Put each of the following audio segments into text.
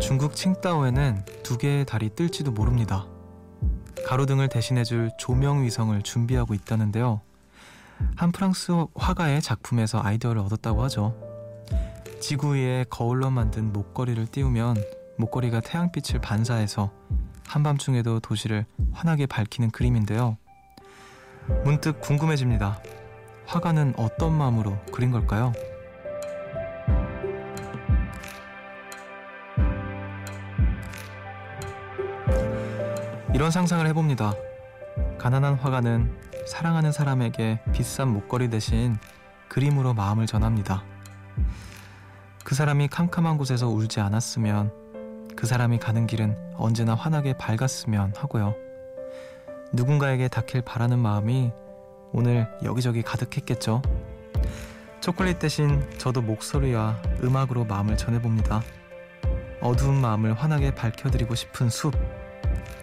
중국 칭다오에는 두 개의 달이 뜰지도 모릅니다. 가로등을 대신해줄 조명 위성을 준비하고 있다는데요. 한 프랑스 화가의 작품에서 아이디어를 얻었다고 하죠. 지구 위에 거울로 만든 목걸이를 띄우면 목걸이가 태양빛을 반사해서 한밤중에도 도시를 환하게 밝히는 그림인데요. 문득 궁금해집니다. 화가는 어떤 마음으로 그린 걸까요? 이런 상상을 해봅니다. 가난한 화가는 사랑하는 사람에게 비싼 목걸이 대신 그림으로 마음을 전합니다. 그 사람이 캄캄한 곳에서 울지 않았으면 그 사람이 가는 길은 언제나 환하게 밝았으면 하고요. 누군가에게 닿길 바라는 마음이 오늘 여기저기 가득했겠죠. 초콜릿 대신 저도 목소리와 음악으로 마음을 전해봅니다. 어두운 마음을 환하게 밝혀드리고 싶은 숲.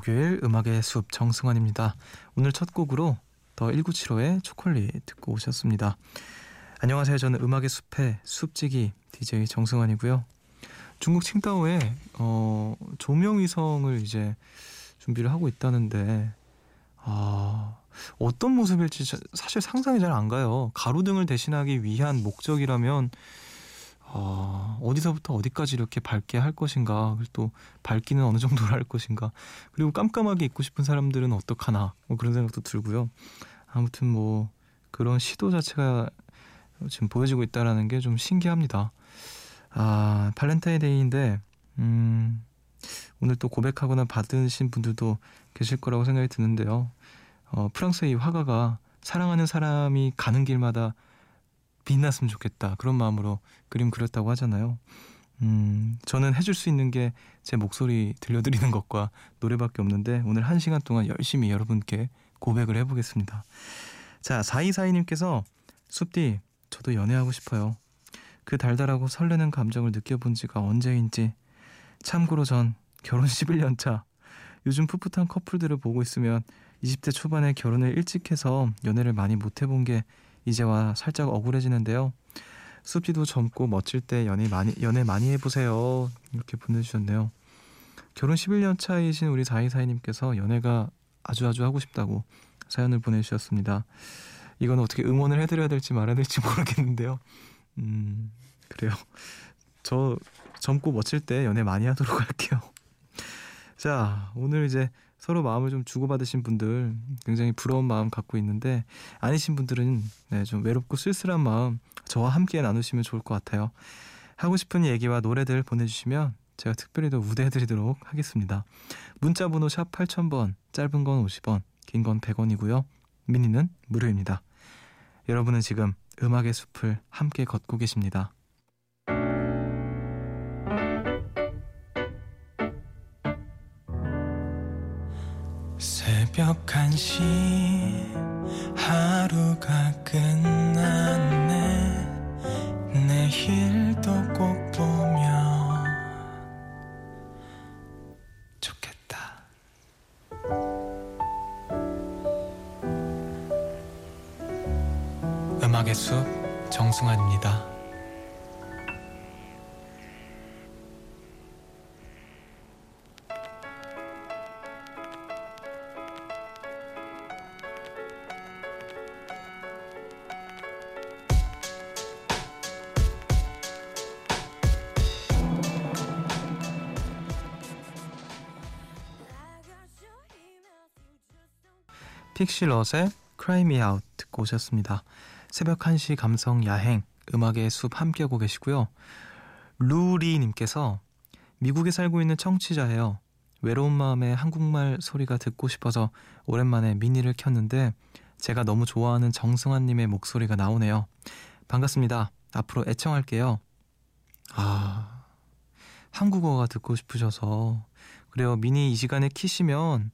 목요일 음악의 숲 정승환입니다. 오늘 첫 곡으로 더 1975의 초콜릿 듣고 오셨습니다. 안녕하세요. 저는 음악의 숲의 숲지기 DJ 정승환이고요. 중국 칭다오에 어, 조명 위성을 이제 준비를 하고 있다는데 아, 어떤 모습일지 사실 상상이 잘 안 가요. 가로등을 대신하기 위한 목적이라면 어, 어디서부터 어디까지 이렇게 밝게 할 것인가, 그리고 또 밝기는 어느 정도로 할 것인가, 그리고 깜깜하게 입고 싶은 사람들은 어떡하나, 뭐 그런 생각도 들고요. 아무튼 뭐 그런 시도 자체가 지금 보여지고 있다라는 게 좀 신기합니다. 아, 발렌타인데이인데, 음, 오늘 또 고백하거나 받으신 분들도 계실 거라고 생각이 드는데요. 어, 프랑스의 이 화가가 사랑하는 사람이 가는 길마다 빛났으면 좋겠다 그런 마음으로 그림 그렸다고 하잖아요. 음, 저는 해줄 수 있는 게 제 목소리 들려드리는 것과 노래밖에 없는데 오늘 한 시간 동안 열심히 여러분께 고백을 해보겠습니다. 자, 4242님께서 숲디, 저도 연애하고 싶어요. 그 달달하고 설레는 감정을 느껴본 지가 언제인지. 참고로 전 결혼 11년 차. 요즘 풋풋한 커플들을 보고 있으면 20대 초반에 결혼을 일찍 해서 연애를 많이 못 해본 게 이제와 살짝 억울해지는데요. 숲지도 젊고 멋질 때 연애 많이 연애 많이 해보세요. 이렇게 보내주셨네요. 결혼 11년 차이신 우리 사이사이님께서 연애가 아주 아주 하고 싶다고 사연을 보내주셨습니다. 이건 어떻게 응원을 해드려야 될지 말아야 될지 모르겠는데요. 음 그래요. 저 젊고 멋질 때 연애 많이 하도록 할게요. 자 오늘 이제 서로 마음을 좀 주고받으신 분들 굉장히 부러운 마음 갖고 있는데 아니신 분들은 네, 좀 외롭고 쓸쓸한 마음 저와 함께 나누시면 좋을 것 같아요. 하고 싶은 얘기와 노래들 보내주시면 제가 특별히 더 우대해드리도록 하겠습니다. 문자 번호 샵 8000번 짧은 건 50원 긴 건 100원이고요. 미니는 무료입니다. 여러분은 지금 음악의 숲을 함께 걷고 계십니다. 새벽 1시 하루가 끝났 픽실럿의 Me Out 듣고 오셨습니다. 새벽 1시 감성 야행 음악의 숲 함께하고 계시고요. 루리님께서 미국에 살고 있는 청취자예요. 외로운 마음에 한국말 소리가 듣고 싶어서 오랜만에 미니를 켰는데 제가 너무 좋아하는 정승환님의 목소리가 나오네요. 반갑습니다. 앞으로 애청할게요. 아, 한국어가 듣고 싶으셔서 그래요. 미니 이 시간에 키시면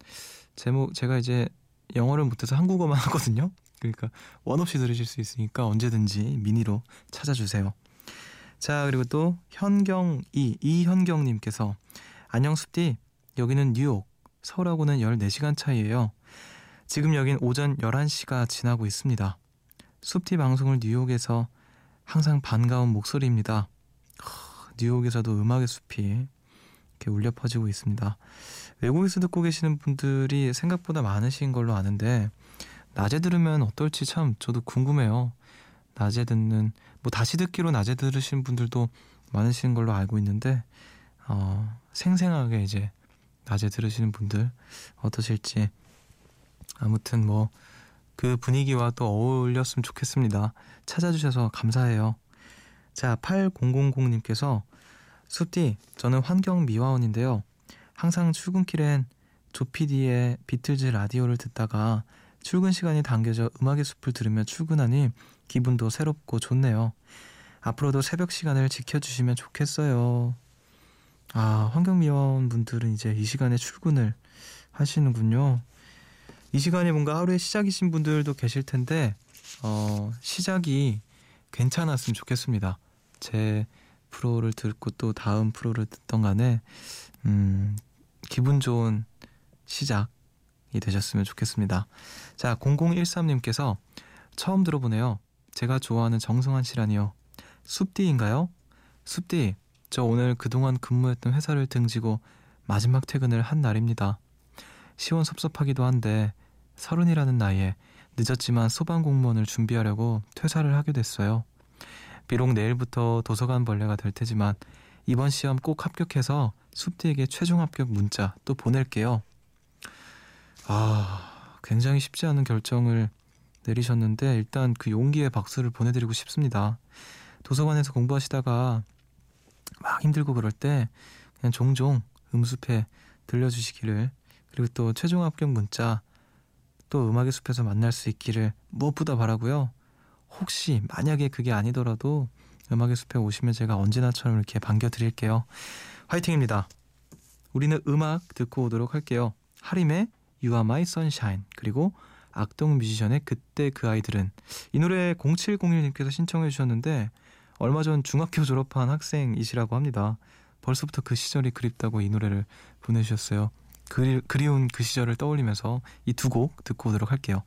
제목 제가 이제 영어를 못해서 한국어만 하거든요. 그러니까 원 없이 들으실 수 있으니까 언제든지 미니로 찾아주세요. 자 그리고 또 현경 이 이현경님께서 안녕 숲디 여기는 뉴욕 서울하고는 14시간 차이에요. 지금 여긴 오전 11시가 지나고 있습니다. 숲티 방송을 뉴욕에서 항상 반가운 목소리입니다. 뉴욕에서도 음악의 숲이 이렇게 울려 퍼지고 있습니다. 외국에서 듣고 계시는 분들이 생각보다 많으신 걸로 아는데 낮에 들으면 어떨지 참 저도 궁금해요. 낮에 듣는 뭐 다시 듣기로 낮에 들으신 분들도 많으신 걸로 알고 있는데 어, 생생하게 이제 낮에 들으시는 분들 어떠실지 아무튼 뭐 그 분위기와 또 어울렸으면 좋겠습니다. 찾아주셔서 감사해요. 자, 8000님께서 숲디 저는 환경 미화원인데요. 항상 출근길엔 조피디의 비틀즈 라디오를 듣다가 출근 시간이 당겨져 음악의 숲을 들으며 출근하니 기분도 새롭고 좋네요. 앞으로도 새벽 시간을 지켜주시면 좋겠어요. 아, 환경미화원 분들은 이제 이 시간에 출근을 하시는군요. 이 시간이 뭔가 하루의 시작이신 분들도 계실 텐데, 어, 시작이 괜찮았으면 좋겠습니다. 제 프로를 듣고 또 다음 프로를 듣던 간에, 음, 기분 좋은 시작, 이 되셨으면 좋겠습니다. 자, 0013님께서 처음 들어보네요. 제가 좋아하는 정성환 씨라니요. 숲디인가요? 숲디, 저 오늘 그동안 근무했던 회사를 등지고 마지막 퇴근을 한 날입니다. 시원섭섭하기도 한데 서른이라는 나이에 늦었지만 소방 공무원을 준비하려고 퇴사를 하게 됐어요. 비록 내일부터 도서관 벌레가 될 테지만 이번 시험 꼭 합격해서 숲디에게 최종 합격 문자 또 보낼게요. 아, 굉장히 쉽지 않은 결정을 내리셨는데 일단 그 용기에 박수를 보내드리고 싶습니다. 도서관에서 공부하시다가 막 힘들고 그럴 때 그냥 종종 음습에 들려주시기를 그리고 또 최종 합격 문자 또 음악의 숲에서 만날 수 있기를 무엇보다 바라고요. 혹시 만약에 그게 아니더라도 음악의 숲에 오시면 제가 언제나처럼 이렇게 반겨드릴게요. 화이팅입니다. 우리는 음악 듣고 오도록 할게요. 하림의 You Are My Sunshine 그리고 악동 뮤지션의 그때 그 아이들은 이 노래 0701님께서 신청해 주셨는데 얼마 전 중학교 졸업한 학생이시라고 합니다. 벌써부터 그 시절이 그립다고 이 노래를 보내주셨어요. 그리, 그리운 그 시절을 떠올리면서 이 두 곡 듣고 오도록 할게요.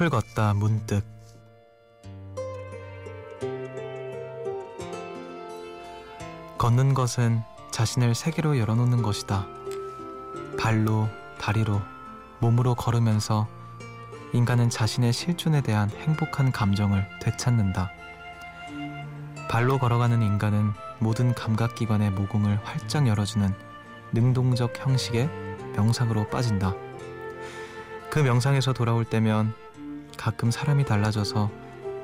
숲을 걷다 문득 걷는 것은 자신을 세계로 열어놓는 것이다. 발로, 다리로, 몸으로 걸으면서 인간은 자신의 실존에 대한 행복한 감정을 되찾는다. 발로 걸어가는 인간은 모든 감각기관의 모공을 활짝 열어주는 능동적 형식의 명상으로 빠진다. 그 명상에서 돌아올 때면 가끔 사람이 달라져서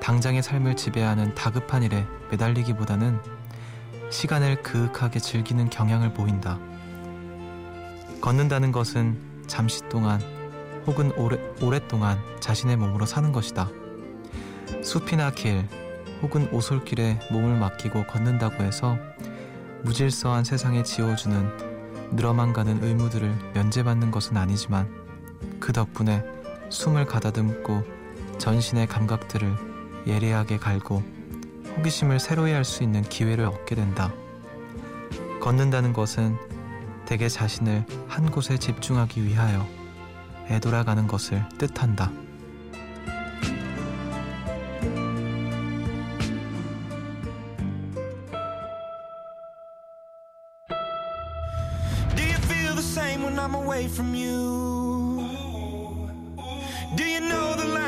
당장의 삶을 지배하는 다급한 일에 매달리기보다는 시간을 그윽하게 즐기는 경향을 보인다. 걷는다는 것은 잠시 동안 혹은 오래, 오랫동안 자신의 몸으로 사는 것이다. 숲이나 길 혹은 오솔길에 몸을 맡기고 걷는다고 해서 무질서한 세상에 지어주는 늘어만 가는 의무들을 면제받는 것은 아니지만 그 덕분에 숨을 가다듬고 전신의 감각들을 예리하게 갈고 호기심을 새로이 할 수 있는 기회를 얻게 된다. 걷는다는 것은 대개 자신을 한 곳에 집중하기 위하여 애돌아가는 것을 뜻한다.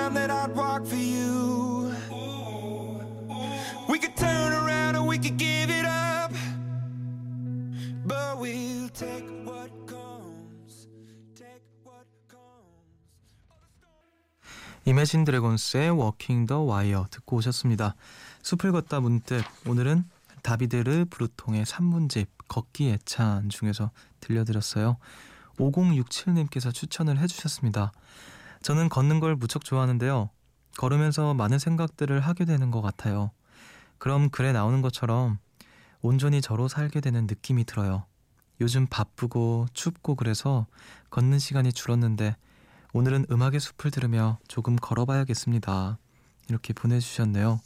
Line that I'd walk for you? We could turn around and we could give it up. But we'll take what comes. Take what comes. 이매진 드래곤스의 워킹 더 와이어 듣고 오셨습니다. 숲을 걷다 문득 오늘은 다비드르 브루통의 산문집 걷기 애찬 중에서 들려드렸어요. 5067님께서 추천을 해주셨습니다. 저는 걷는 걸 무척 좋아하는데요. 걸으면서 많은 생각들을 하게 되는 것 같아요. 그럼 글에 나오는 것처럼 온전히 저로 살게 되는 느낌이 들어요. 요즘 바쁘고 춥고 그래서 걷는 시간이 줄었는데 오늘은 음악의 숲을 들으며 조금 걸어봐야겠습니다. 이렇게 보내주셨네요.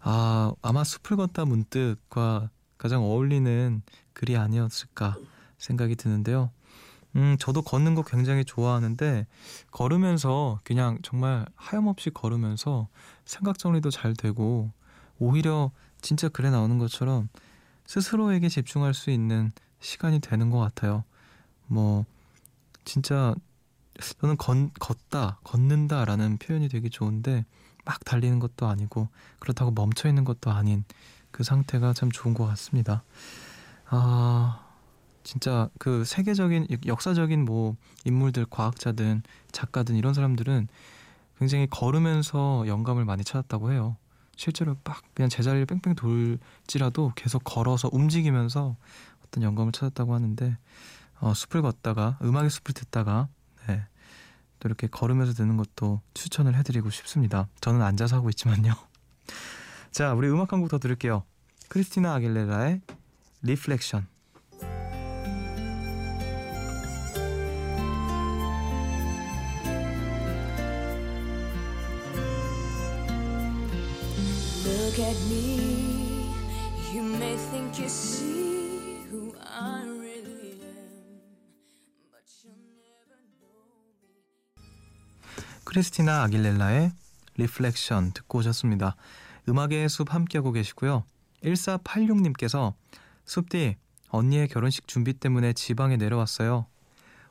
아, 아마 숲을 걷다 문득과 가장 어울리는 글이 아니었을까 생각이 드는데요. 음, 저도 걷는 거 굉장히 좋아하는데 걸으면서 그냥 정말 하염없이 걸으면서 생각 정리도 잘 되고 오히려 진짜 글에 나오는 것처럼 스스로에게 집중할 수 있는 시간이 되는 것 같아요. 뭐 진짜 저는 건, 걷다, 걷는다라는 표현이 되게 좋은데 막 달리는 것도 아니고 그렇다고 멈춰 있는 것도 아닌 그 상태가 참 좋은 것 같습니다. 아 진짜 그 세계적인 역사적인 뭐 인물들 과학자든 작가든 이런 사람들은 굉장히 걸으면서 영감을 많이 찾았다고 해요. 실제로 막 그냥 제자리를 뺑뺑 돌지라도 계속 걸어서 움직이면서 어떤 영감을 찾았다고 하는데 어, 숲을 걷다가 음악의 숲을 듣다가 네, 또 이렇게 걸으면서 듣는 것도 추천을 해드리고 싶습니다. 저는 앉아서 하고 있지만요. 자, 우리 음악 한 곡 더 들을게요. 크리스티나 아길레라의 Reflection. At me. You may think you see who I really am, but you'll never know me. 크리스티나 아길레라의 Reflection 듣고 오셨습니다. 음악의 숲 함께하고 계시고요. 1486님께서 숲디 언니의 결혼식 준비 때문에 지방에 내려왔어요.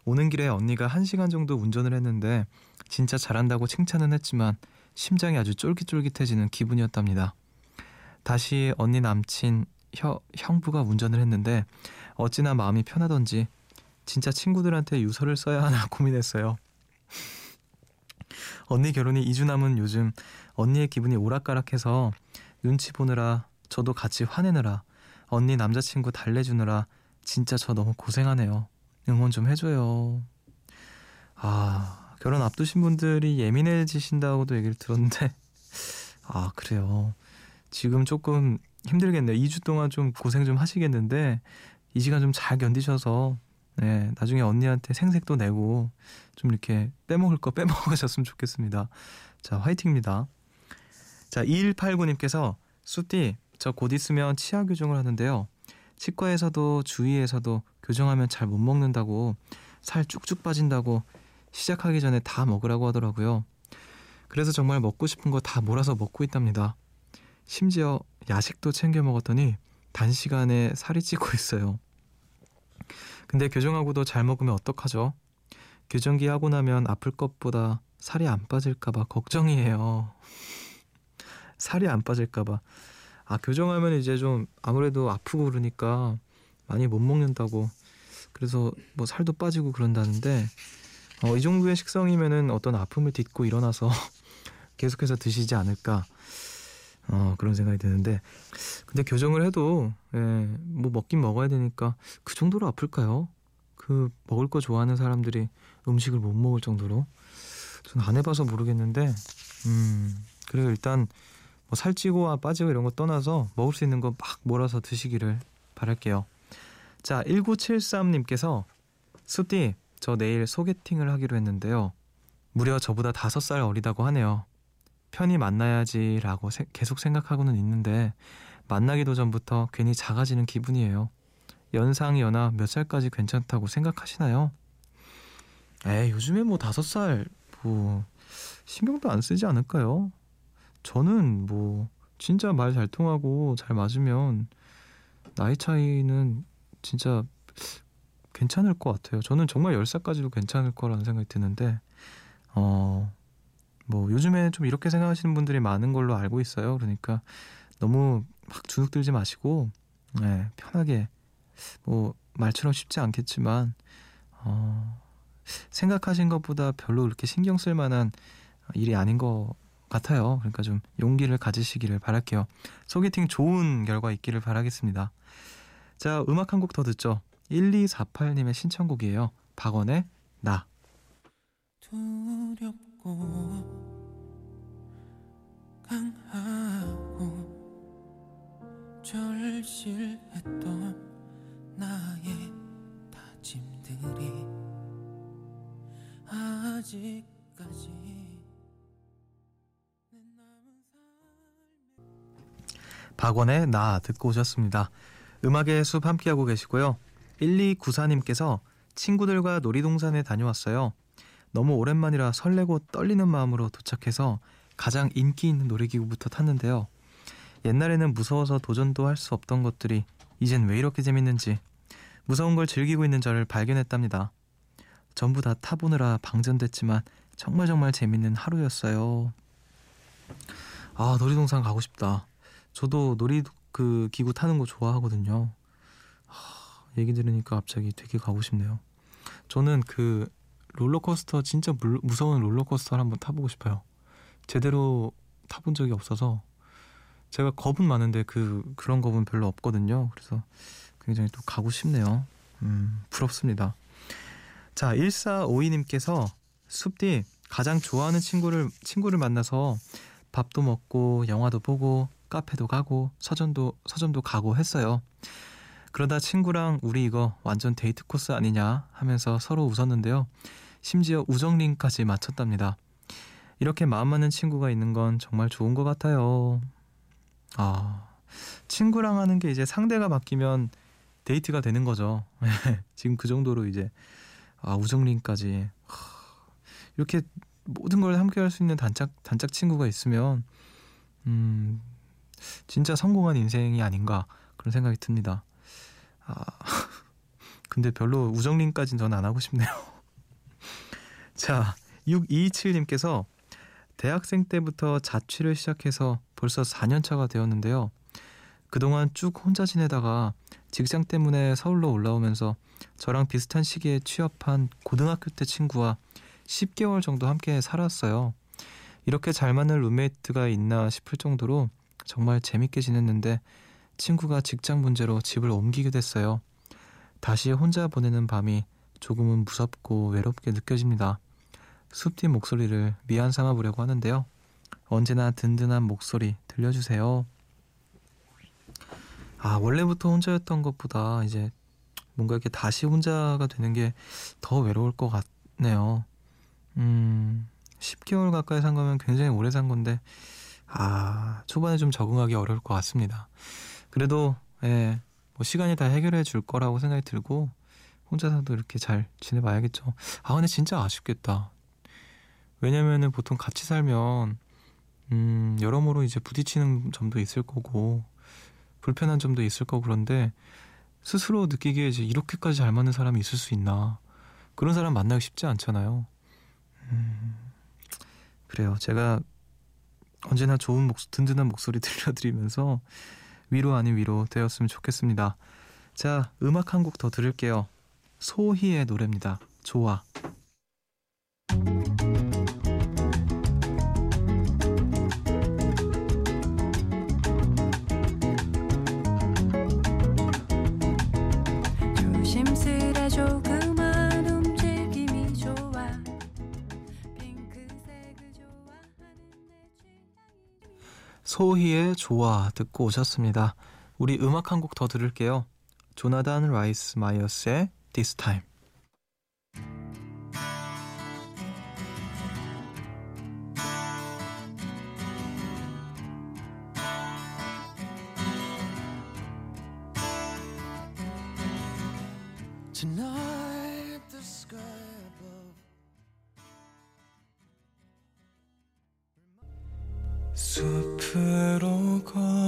오는 길에 언니가 1시간 정도 운전을 했는데 진짜 잘한다고 칭찬은 했지만 심장이 아주 쫄깃쫄깃해지는 기분이었답니다. 다시 언니 남친 혀, 형부가 운전을 했는데 어찌나 마음이 편하던지 진짜 친구들한테 유서를 써야 하나 고민했어요. 언니 결혼이 2주 남은 요즘 언니의 기분이 오락가락해서 눈치 보느라 저도 같이 화내느라 언니 남자친구 달래주느라 진짜 저 너무 고생하네요. 응원 좀 해줘요. 아, 결혼 앞두신 분들이 예민해지신다고도 얘기를 들었는데, 아, 그래요. 지금 조금 힘들겠네요. 2주 동안 좀 고생 좀 하시겠는데 이 시간 좀 잘 견디셔서 네, 나중에 언니한테 생색도 내고 좀 이렇게 빼먹을 거 빼먹으셨으면 좋겠습니다. 자, 화이팅입니다. 자, 2189님께서 쑥디 저곧 있으면 치아 교정을 하는데요. 치과에서도 주위에서도 교정하면 잘 못 먹는다고 살 쭉쭉 빠진다고 시작하기 전에 다 먹으라고 하더라고요. 그래서 정말 먹고 싶은 거 다 몰아서 먹고 있답니다. 심지어 야식도 챙겨 먹었더니 단시간에 살이 찌고 있어요. 근데 교정하고도 잘 먹으면 어떡하죠? 교정기 하고 나면 아플 것보다 살이 안 빠질까봐 걱정이에요. 살이 안 빠질까봐. 아, 교정하면 이제 좀 아무래도 아프고 그러니까 많이 못 먹는다고. 그래서 뭐 살도 빠지고 그런다는데, 어, 이 정도의 식성이면은 어떤 아픔을 딛고 일어나서 계속해서 드시지 않을까. 어, 그런 생각이 드는데 근데 교정을 해도 예, 뭐 먹긴 먹어야 되니까 그 정도로 아플까요? 그 먹을 거 좋아하는 사람들이 음식을 못 먹을 정도로 저는 안 해봐서 모르겠는데 음 그래요 일단 뭐 살찌고와 빠지고 이런 거 떠나서 먹을 수 있는 거 막 몰아서 드시기를 바랄게요. 자 1973님께서 수띠 저 내일 소개팅을 하기로 했는데요. 무려 저보다 다섯 살 어리다고 하네요. 편히 만나야지라고 세, 계속 생각하고는 있는데 만나기도 전부터 괜히 작아지는 기분이에요. 연상이 연하 몇 살까지 괜찮다고 생각하시나요? 에이 요즘에 뭐 다섯 살 뭐 신경도 안 쓰지 않을까요? 저는 뭐 진짜 말 잘 통하고 잘 맞으면 나이 차이는 진짜 괜찮을 것 같아요. 저는 정말 열살까지도 괜찮을 거라는 생각이 드는데 어 뭐 요즘에 좀 이렇게 생각하시는 분들이 많은 걸로 알고 있어요. 그러니까 너무 막 주눅 들지 마시고 네, 편하게 뭐 말처럼 쉽지 않겠지만 어, 생각하신 것보다 별로 그렇게 신경 쓸 만한 일이 아닌 것 같아요. 그러니까 좀 용기를 가지시기를 바랄게요. 소개팅 좋은 결과 있기를 바라겠습니다. 자, 음악 한 곡 더 듣죠. 1248님의 신청곡이에요. 박원의 나. 두렵고 강하고 절실했던 나의 다짐들이 아직까지 박원의 나 듣고 오셨습니다. 음악의 숲 함께하고 계시고요. 1294님께서 친구들과 놀이동산에 다녀왔어요. 너무 오랜만이라 설레고 떨리는 마음으로 도착해서 가장 인기 있는 놀이기구부터 탔는데요. 옛날에는 무서워서 도전도 할 수 없던 것들이 이젠 왜 이렇게 재밌는지 무서운 걸 즐기고 있는 저를 발견했답니다. 전부 다 타보느라 방전됐지만 정말 정말 재밌는 하루였어요. 아 놀이동산 가고 싶다. 저도 놀이 그 기구 타는 거 좋아하거든요. 하, 얘기 들으니까 갑자기 되게 가고 싶네요. 저는 그 롤러코스터 진짜 물, 무서운 롤러코스터를 한번 타보고 싶어요. 제대로 타본 적이 없어서 제가 겁은 많은데 그 그런 겁은 별로 없거든요. 그래서 굉장히 또 가고 싶네요. 음, 부럽습니다. 자, 1452님께서 숲디 가장 좋아하는 친구를 친구를 만나서 밥도 먹고 영화도 보고 카페도 가고 서점도 서점도 가고 했어요. 그러다 친구랑 우리 이거 완전 데이트 코스 아니냐 하면서 서로 웃었는데요. 심지어 우정링까지 맞췄답니다. 이렇게 마음 맞는 친구가 있는 건 정말 좋은 것 같아요. 아, 친구랑 하는 게 이제 상대가 바뀌면 데이트가 되는 거죠. 지금 그 정도로 이제 아, 우정링까지 이렇게 모든 걸 함께 할 수 있는 단짝 단짝 친구가 있으면 음 진짜 성공한 인생이 아닌가 그런 생각이 듭니다. 아 근데 별로 우정링까지는 전 안 하고 싶네요. 자 6227님께서 대학생 때부터 자취를 시작해서 벌써 4년 차가 되었는데요. 그동안 쭉 혼자 지내다가 직장 때문에 서울로 올라오면서 저랑 비슷한 시기에 취업한 고등학교 때 친구와 10개월 정도 함께 살았어요. 이렇게 잘 맞는 룸메이트가 있나 싶을 정도로 정말 재밌게 지냈는데 친구가 직장 문제로 집을 옮기게 됐어요. 다시 혼자 보내는 밤이 조금은 무섭고 외롭게 느껴집니다. 숲뒤 목소리를 미안 삼아 보려고 하는데요. 언제나 든든한 목소리 들려주세요. 아, 원래부터 혼자였던 것보다 이제 뭔가 이렇게 다시 혼자가 되는 게 더 외로울 것 같네요. 음, 10개월 가까이 산 거면 굉장히 오래 산 건데, 아, 초반에 좀 적응하기 어려울 것 같습니다. 그래도, 예, 뭐 시간이 다 해결해 줄 거라고 생각이 들고, 혼자서도 이렇게 잘 지내봐야겠죠. 아, 근데 진짜 아쉽겠다. 왜냐면은 보통 같이 살면, 음, 여러모로 이제 부딪히는 점도 있을 거고, 불편한 점도 있을 거고 그런데, 스스로 느끼기에 이제 이렇게까지 잘 맞는 사람이 있을 수 있나. 그런 사람 만나기 쉽지 않잖아요. 음, 그래요. 제가 언제나 좋은 목, 든든한 목소리 들려드리면서 위로 아닌 위로 되었으면 좋겠습니다. 자, 음악 한 곡 더 들을게요. 소희의 노래입니다. 좋아. 소희의 좋아 듣고 오셨습니다. 우리 음악 한 곡 더 들을게요. 조나단 라이스 마이어스의 This Time. 숲으로 걷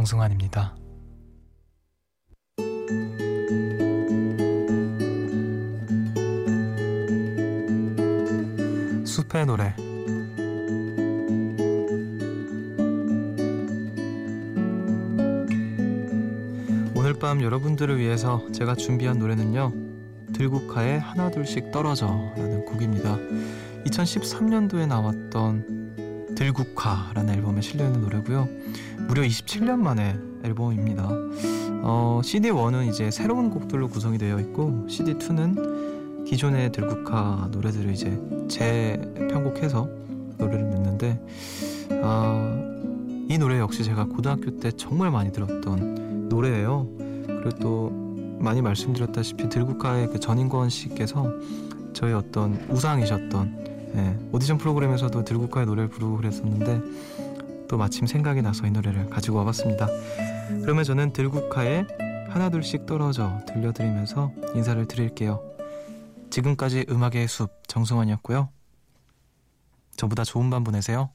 정승환입니다. 숲의 노래. 오늘 밤 여러분들을 위해서 제가 준비한 노래는요. 들국화의 하나둘씩 떨어져 라는 곡입니다. 2013년도에 나왔던 들국화라는 앨범에 실려 있는 노래고요 무려 27년 만에 앨범입니다 어, CD1은 이제 새로운 곡들로 구성이 되어 있고 CD2는 기존의 들국화 노래들을 이제 재편곡해서 노래를 냈는데 아, 이 노래 역시 제가 고등학교 때 정말 많이 들었던 노래예요. 그리고 또 많이 말씀드렸다시피 들국화의 그 전인권 씨께서 저의 어떤 우상이셨던 예, 오디션 프로그램에서도 들국화의 노래를 부르고 그랬었는데 또 마침 생각이 나서 이 노래를 가지고 와봤습니다. 그러면 저는 들국화의 하나둘씩 떨어져 들려드리면서 인사를 드릴게요. 지금까지 음악의 숲 정승환이었고요. 저보다 좋은 밤 보내세요.